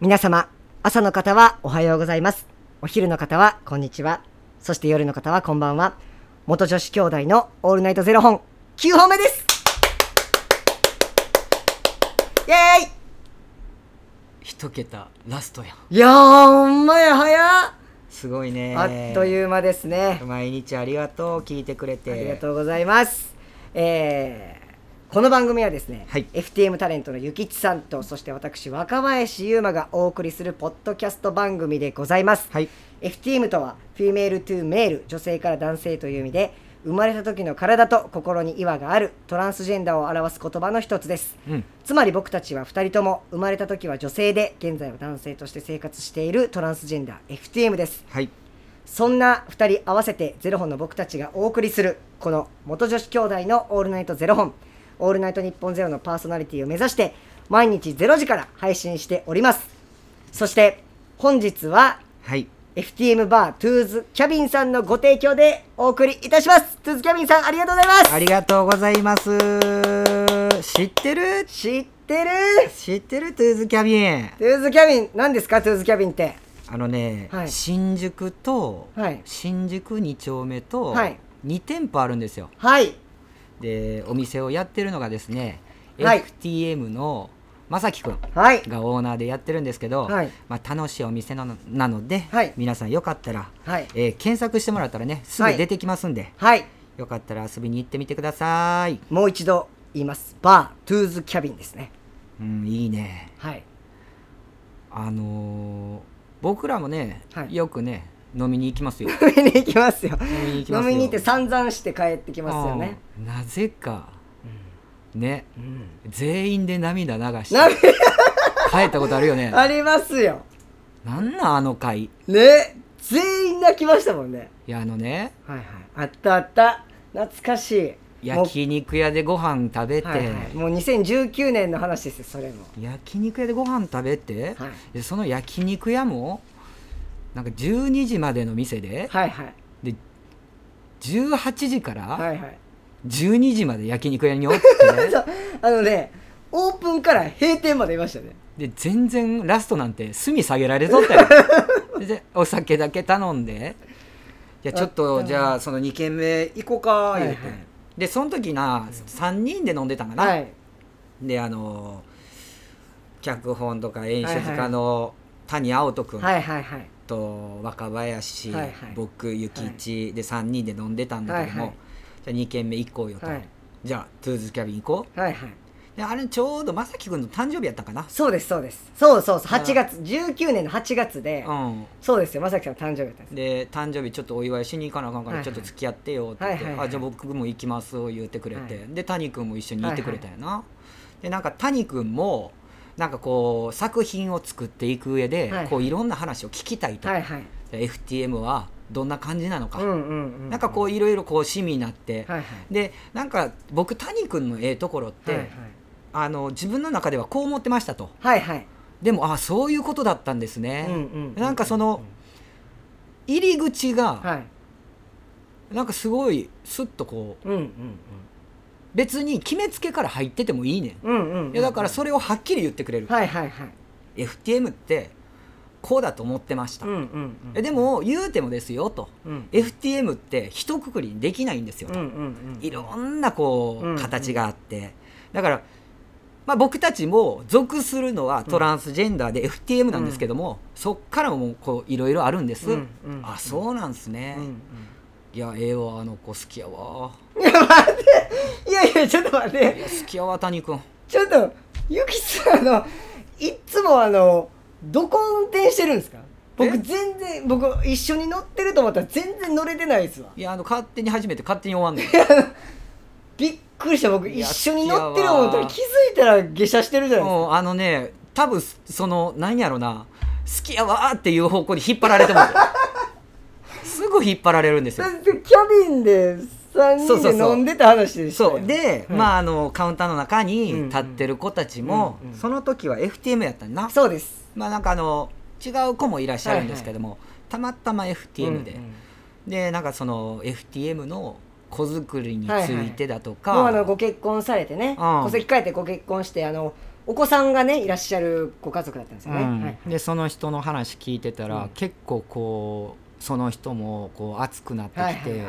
皆様朝の方はおはようございます。お昼の方はこんにちは。そして夜の方はこんばんは。元女子兄弟のオールナイトゼロ本9本目です。イエーイ。一桁ラストやん。いやーほんまや早っ。すごいね。あっという間ですね。毎日ありがとう聞いてくれて。ありがとうございます。えーこの番組はですね、はい。FTM タレントのゆきちさんとそして私若林優馬がお送りするポッドキャスト番組でございます、はい。FTM とは female to male 女性から男性という意味で生まれた時の体と心に違和があるトランスジェンダーを表す言葉の一つです、うん。つまり僕たちは2人とも生まれた時は女性で現在は男性として生活しているトランスジェンダー FTM です。はい。そんな2人合わせてゼロ本の僕たちがお送りするこの元女子兄弟の「オールナイトゼロ本」「オールナイトニッポンゼロのパーソナリティを目指して毎日0時から配信しております。そして本日ははい。FTM バー2's CABIN さんのご提供でお送りいたします。2's CABIN さんありがとうございます。ありがとうございます。知ってる？知ってる？知ってる？2's CABIN。2's CABIN 何ですか？2's CABIN って。あのね、はい。新宿と、はい。新宿2丁目とはい。2店舗あるんですよ。はいでお店をやってるのがですね、はい。FTM のまさきくんはい。がオーナーでやってるんですけど、はい。まあ、楽しいお店なのなので、はい。皆さんよかったら、はい。えー検索してもらったらねすぐ出てきますんで、はい。よかったら遊びに行ってみてください。もう一度言います。バートゥーズキャビンですね。うんいいね。はい。あのー僕らもね、はい。よくね飲みに行きますよ。飲みに行きますよ。飲みに行きますよ。飲みに行って散々して帰ってきますよね。うんなぜか、ねうん。全員で涙流してな帰ったことあるよね。ありますよ。なんなんあの回ね全員泣きましたもんね。いやあのねはいはい。あったあった。懐かしい。焼肉屋でご飯食べて、はいはい、もう2019年の話ですよそれも。焼肉屋でご飯食べて、はい。でその焼肉屋もなんか12時までの店で,、はいはい。で18時からはいはい。12時まで焼肉屋におって、そうあのねオープンから閉店までいましたね。で全然ラストなんて炭下げられとったよ。でお酒だけ頼んで「いやちょっあとじゃあその2軒目行こうか」言うて、はい。はいでその時な3人で飲んでたんかな、はい。であの脚本とか演出家の谷青人君。はいはいはいと若林、はいはい。僕諭吉、で3人で飲んでたんだけども、はいはい。じゃあ2軒目行こうよと、はい。じゃあトゥーズキャビン行こう。はいはい。であれちょうど正樹君の誕生日やったかな。そうですそうです。そうそうそう。8月19年の8月でうん。そうですよ。まさきさんの誕生日だったんですで誕生日ちょっとお祝いしに行かなあかんから、はいはい。ちょっと付き合ってよって言って、はいはいはいあじゃあ僕も行きます言ってくれて、はい。で谷君も一緒に行ってくれたよな、でなんか谷君もなんかこう作品を作っていく上で、はいこういろんな話を聞きたいと、はいはい。で FTM はどんな感じなのか、うんうんうんなんかこういろいろこう趣味になって、はいはい。でなんか僕谷君のええところって、はいはい。あの自分の中ではこう思ってましたと。はいはい。でもあそういうことだったんですね、うんうんなんかその入り口が、はい。なんかすごいスッとこううんうん別に決めつけから入っててもいいねん、うんうんうんいやだからそれをはっきり言ってくれる、はいはいはい。FTM ってこうだと思ってました、うんうんうん。えでも言うてもですよと、うん。FTM って一括りにできないんですよと、うんうんうん。いろんなこうんう形があって、だから、まあ、僕たちも属するのはトランスジェンダーで FTM なんですけども、そっからもこういろいろあるんです、うんうん。あそうなんすね、うんうんいやええわあの子好きやわ。いや待って。いやいやちょっと待って。いや好きやわ谷君。ちょっとゆきさんあのいっつもあのどこ運転してるんですか？僕え？全然僕一緒に乗ってると思ったら全然乗れてないですわ。いやあの勝手に始めて勝手に終わんのびっくりした僕一緒に乗ってる思ったら気づいたら下車してるじゃないですもうあのね多分その何やろな好きやわーっていう方向に引っ張られてますすぐ引っ張られるんですよ。キャビンで3人で飲んでた話でしたよ。そう。で、はいまああのカウンターの中に立ってる子たちも、うんうんその時は FTM やったんな、そうです。まあなんかあの違う子もいらっしゃるんですけども、たまたま FTM で、うんうん。でなんかその FTM の子作りについてだとか、もうあのご結婚されてね、うん。戸籍変えてご結婚してあのお子さんがねいらっしゃるご家族だったんですよね、うん。はい。でその人の話聞いてたら、うん。結構こうその人もこう熱くなってきて、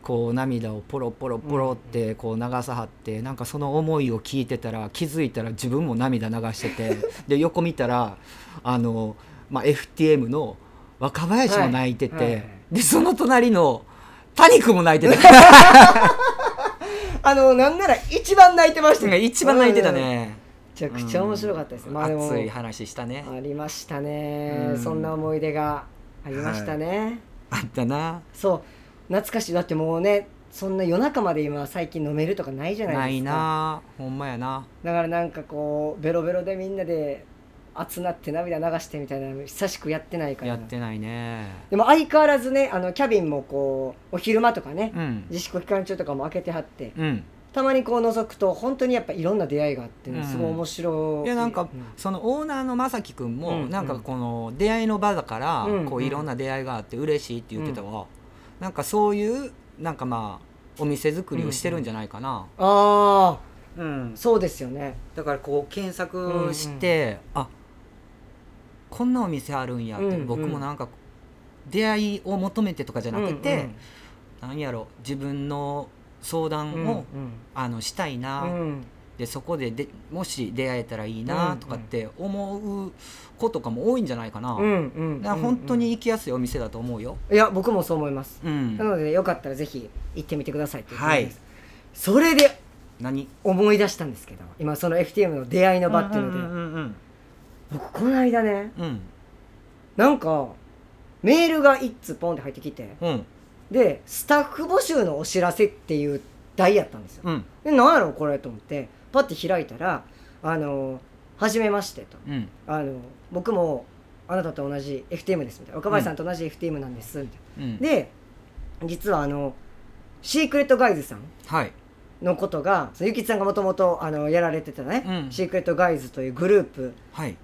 こう涙をポロポロポロってこう流さはってなんかその思いを聞いてたら気づいたら自分も涙流しててで横見たらあの、まあ、FTM の若林も泣いてて、でその隣の谷君も泣いてた あのなんなら一番泣いてましたよ一番泣いてたうん。めね、ちゃくちゃ面白かったです、まあでも熱い話したね。ありましたね、うん。そんな思い出がありましたね、あったな。そう。懐かしい。だってもうねそんな夜中まで今最近飲めるとかないじゃないですか。ないな。ほんまやな。だからなんかこうベロベロでみんなで熱なって涙流してみたいなの久しくやってないから。やってないね。でも相変わらずねあのキャビンもこうお昼間とかね、うん。自粛期間中とかも開けてはって。うんたまにこう覗くと本当にやっぱいろんな出会いがあってね、うんすごい面白い。いやなんか、うそのオーナーの正樹君も、うんなんかこの出会いの場だから、うんこういろんな出会いがあって嬉しいって言ってたわ、なんかそういうなんかまあお店作りをしてるんじゃないかな、あうん。あそうですよね。だからこう検索して、あこんなお店あるんやって、うんうん。僕もなんか出会いを求めてとかじゃなくて、うんなんやろ自分の相談うんを、あのしたいな、うん。うんでそこででもし出会えたらいいなとかって思う子とかも多いんじゃないかな、うんうん。だから本当に行きやすいお店だと思うよ。いや僕もそう思います、うん。な。のでよかったらぜひ行ってみてくださいっていうはい。それで何？思い出したんですけど今その FTM の出会いの場っていうので、うんうん僕この間ねうんうん。なんかメールが一通ポンって入ってきてうんでスタッフ募集のお知らせっていう題やったんですよ。うん。で何やろこれと思ってパッて開いたら「あのはじめまして」と。うん「あの僕もあなたと同じ FTM です」みたいな「若林さんと同じ FTM なんです」みたいうん。なで実はあのシークレットガイズさんはい。のことがゆきつさんがもともとやられてたね、うん。シークレットガイズというグループはい。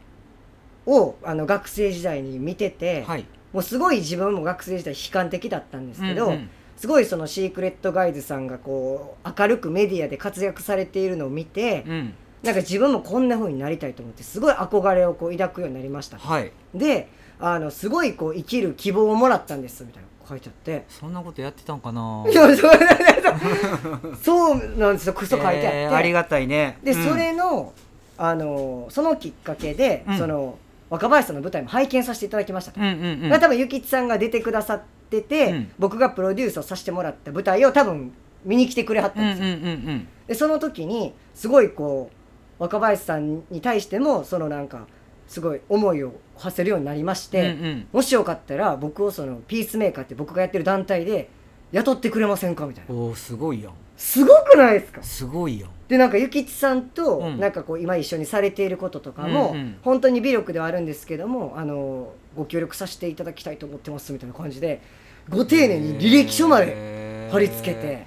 をあの学生時代に見てて、はいもうすごい自分も学生時代悲観的だったんですけど、うんうん。すごいそのシークレットガイズさんがこう明るくメディアで活躍されているのを見て、うん。なんか自分もこんな風になりたいと思ってすごい憧れをこう抱くようになりました。はい。であのすごいこう生きる希望をもらったんですみたいな書いてあって。そんなことやってたんかな。そうなんですよ。クソ書いてあって、えーありがたいね。で、うん。それのあのそのきっかけで、うん。その若林さんの舞台も拝見させていただきました。と、うんうんうん。が多分ゆきちさんが出てくださってて、うん。僕がプロデュースをさせてもらった舞台を多分見に来てくれはったうんんですよ、うんうんうん。でその時にすごいこう若林さんに対してもそのなんかすごい思いを馳せるようになりまして、うんうん。もしよかったら僕をそのピースメーカーって僕がやってる団体で雇ってくれませんか？みたいな。おーすごいやんすごくないですか？すごいやんでなんかゆきちさんとうん。なんかこう今一緒にされていることとかも、うんうん。本当に微力ではあるんですけどもあのご協力させていただきたいと思ってますみたいな感じでご丁寧に履歴書までで貼り付けて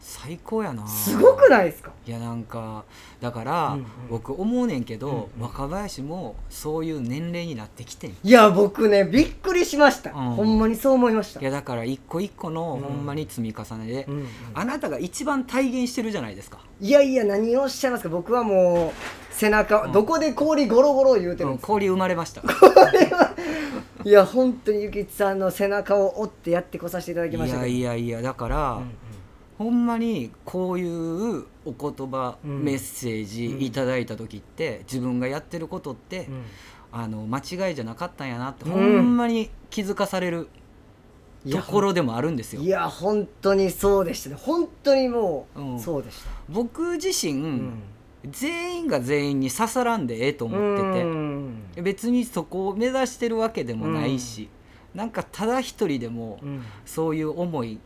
最高やな。すごくないですか？いやなんかだから、うんうん。僕思うねんけど、うんうん。若林もそういう年齢になってきてん。いいや僕ねびっくりしました、うん。ほんまにそう思いました。やだから一個一個のうん。ほんまに積み重ねで、うんうん。あなたが一番体現してるじゃないですか、いやいや何をおっしゃいますか？僕はもう背中、うん。どこで氷ゴロゴロ言うてるんです氷生まれました。いや本当にゆきちさんの背中を追ってやってこさせていただきましたいやいやいやだから、うんうんほんまにこういうお言葉、うん。メッセージいただいた時って自分がやってることって、うん。あの間違いじゃなかったんやなって、うん。ほんまに気づかされるところでもあるんですよ。いや本当にそうでしたね。本当にもう、うん。そうでした、僕自身、うん。全員が全員に刺さらんでええと思ってて、うん。別にそこを目指してるわけでもないし、なんかただ一人でもうん。そういう思い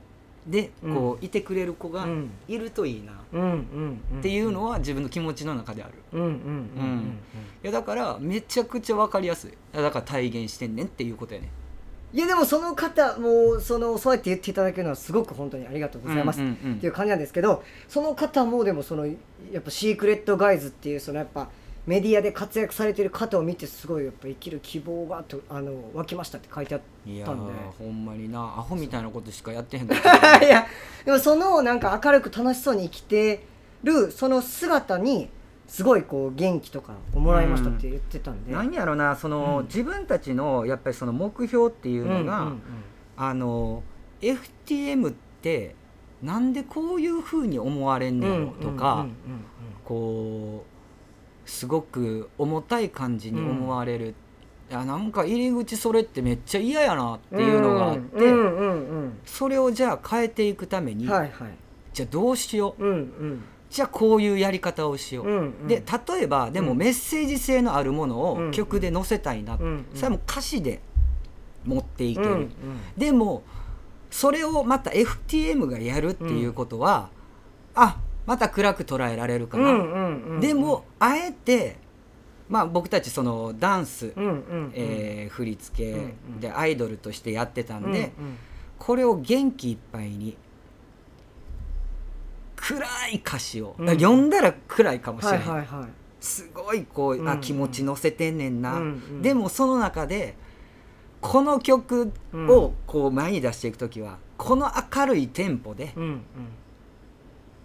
でこういてくれる子がうん。いるといいな。っていうのは自分の気持ちの中である。だからめちゃくちゃ分かりやすい。だから体現してんねんっていうことやね。いやでもその方もうそのそうやって言っていただけるのはすごく本当にありがとうございます、っていう感じなんですけどその方もでもそのやっぱシークレットガイズっていうそのやっぱメディアで活躍されてる方を見てすごいやっぱ生きる希望がとあの湧きましたって書いてあっいやたんで。ーほんまにな。アホみたいなことしかやってへんかったいやでもそのなんか明るく楽しそうに生きてるその姿にすごいこう元気とかをもらいましたって言ってたんで、なんやろなその、うん。自分たちのやっぱりその目標っていうのが、うんうんあの FTM ってなんでこういうふうに思われんねやろとか、こうすごく重たい感じに思われる、いやなんか入り口それってめっちゃ嫌やなっていうのがあって、うんうんうんそれをじゃあ変えていくために、うんはいはい。じゃあどうしよう。うんうん。じゃあこういうやり方をしよう、うんうん。で例えばでもうん。メッセージ性のあるものうん。を曲で載せたいな、うんうん。それはもう歌詞で持っていける、うんうん。でもそれをまた FTM がやるっていうことは、あまた暗く捉えられるかな、うんうんうんでもあえてまあ僕たちそのダンス、うんうんうん。えー振り付うんうけん。でアイドルとしてやってたんで、うんうん。これを元気いっぱいに暗い歌詞を、うん。読んだら暗いかもしれない、はいはいはい。すごいこう、うんあ気持ち乗せてんねんな、うんうん。でもその中でこの曲をこう前に出していく時は、この明るいテンポでうんうん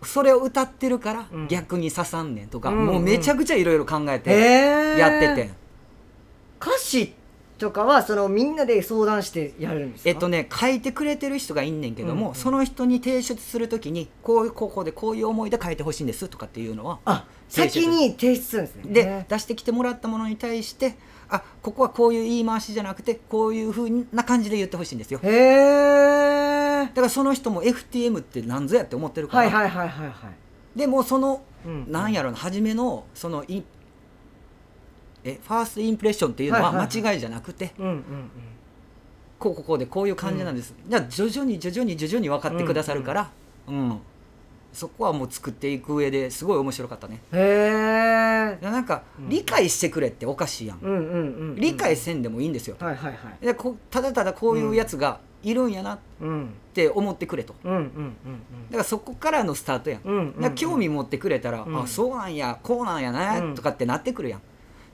それを歌ってるからうん。逆に刺さんねんとか、うんもうめちゃくちゃいろいろ考えへてえやってて、歌詞とかはそのみんなで相談してやるんですか？えっとね書いてくれてる人がいんねんけども、うんうん。その人に提出する時にこういうここでこういう思いで書いてほしいんですとかっていうのは先に提出するんですね。で出してきてもらったものに対してあここはこういう言い回しじゃなくてこういうふうな感じで言ってほしいんですよ。へえだからその人も FTM って何ぞやって思ってるから、はいはいはいはいはい。でもそのうんなんやろな初めのそのいえファーストインプレッションっていうのは間違いじゃなくて、うんうんこうここでこういう感じなんです、じゃあ徐々に徐々に徐々に分かってくださるから、うんそこはもう作っていく上ですごい面白かったね。うんへえんかうん。理解してくれっておかしいやん、うんうんうんうん理解せんでもいいんですよ、はいはいはい。でこただただこういうやつがいるんやなっうん。て思ってくれと。うんうんうんだからそこからのスタートやん、うんうんうんだから興味持ってくれたら、うん。あそうなんやこうなんやね、うん。とかってなってくるやん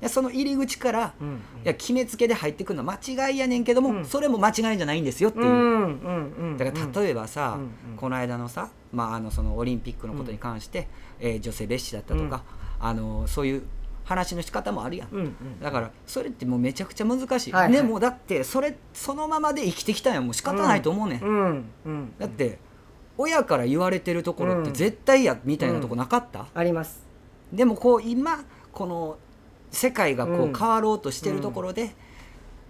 でその入り口から、うんうん。いや決めつけで入ってくるのは間違いやねんけども、うん。それも間違いじゃないんですよっていう、うんうんうんだから例えばさ、うんうん。この間のさ、まあ、あのそのオリンピックのことに関して、えー女性蔑視だったとか、あのそういう話の仕方もあるやん、うんうん。だからそれってもうめちゃくちゃ難しい、はいはい。でもだってそれそのままで生きてきたん。やもう仕方ないと思うねん、うん。うんだって親から言われてるところってうん。絶対やみたいなとこなかった、あります。でもこう今この世界がこう変わろうとしてるところで、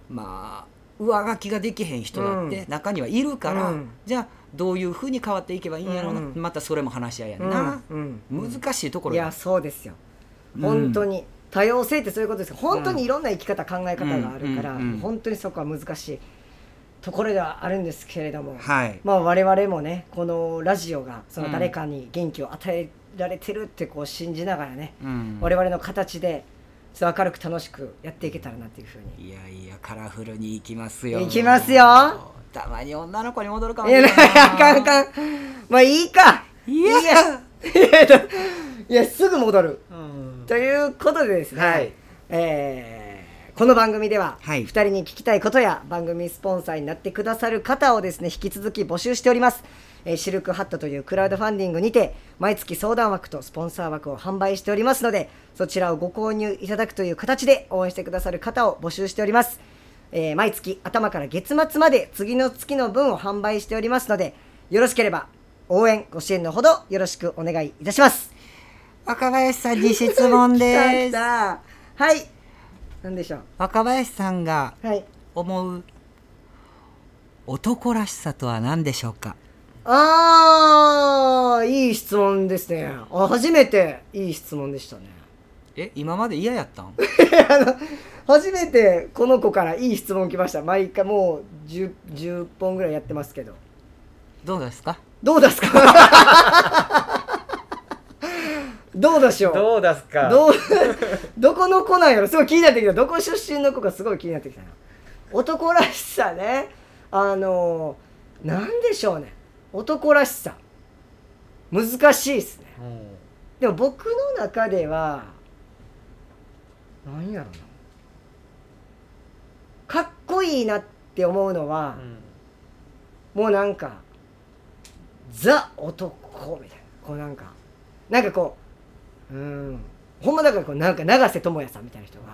まあ上書きができへん人だってうん。中にはいるから、うん。じゃあどういうふうに変わっていけばいいんやろうな、うん。またそれも話し合いやんな、難しいところやいやそうですよ。うん。本当に、多様性ってそういうことですよ。本当にいろんな生き方、考え方があるから、本当にそこは難しいところではあるんですけれども、はい。まあ我々もねこのラジオがその誰かに元気を与えられてるってこう信じながらね、うん。我々の形でそう明るく楽しくやっていけたらなっていうふうに。いやいやカラフルに行きますよ行きますよ。たまに女の子に戻るかもしれないあかんあかん。まあいいか。いや。いや、いやすぐ戻る。うん。ということでですね、はい。えーこの番組では、はい。2人に聞きたいことや番組スポンサーになってくださる方をですね引き続き募集しております、えーシルクハットというクラウドファンディングにて毎月相談枠とスポンサー枠を販売しておりますのでそちらをご購入いただくという形で応援してくださる方を募集しております、えー毎月頭から月末まで次の月の分を販売しておりますのでよろしければ応援ご支援のほどよろしくお願いいたします。若林さんに質問で 来すた。はい。何でしょう。若林さんがはい。思う男らしさとは何でしょうか？あーいい質問ですね。あ初めていい質問でしたね。え今まで嫌やったん？あの初めてこの子からいい質問来ました。毎回もう 10, 10本ぐらいやってますけど。どうですか？どうですか？どうでしょう？うですか？どうどこの子なんやろ？すごい気になってきた。どこ出身の子かすごい気になってきたな。男らしさね。あのなんでしょうね男らしさ。難しいですね。でも僕の中ではなんやろな。かっこいいなって思うのは、もうなんかザ男みたいな。こうなんかなんかこううん。ほんまだからこうなんか永瀬智也さんみたいな人が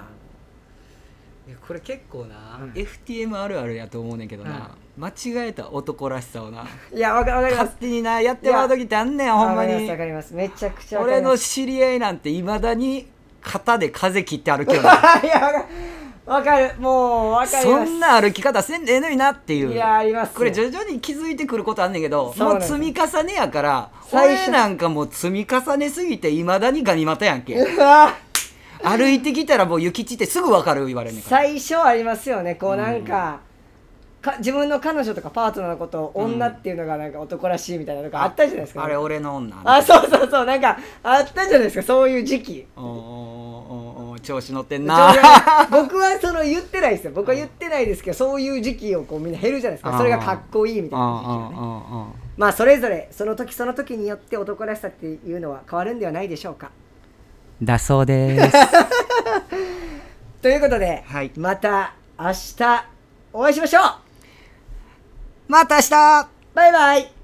これ結構な、うん。FTM あるあるやと思うねんけどな、間違えた男らしさをな。いやわかわかります。勝手になやってまう時ってあんねんほんまに。わかりますめちゃくちゃわかり俺の知り合いなんていまだに肩で風切って歩きような。いやわかる。もうわかりそます。んな歩き方せんでええのになっていう。いやありますこれ徐々に気づいてくることあんねんけどもう積み重ねやから俺なんかもう積み重ねすぎていまだにガニ股やんけ 歩いてきたらもう諭吉ってすぐ分かる言われんね最初ありますよね。こうなんか,、か自分の彼女とかパートナーのことを女っていうのがなんか男らしいみたいなのがあったじゃないですか、あれ俺の女。あそうそうそう。なんかあったじゃないですか。そういう時期。おーおー調子乗ってんな。僕はその言ってないですよ。僕は言ってないですけどそういう時期をこうみんな減るじゃないですか。それがかっこいいみたいな時期がね。まあそれぞれその時その時によって男らしさっていうのは変わるんではないでしょうかだそうです。ということで、はい。また明日お会いしましょう。また明日。バイバイ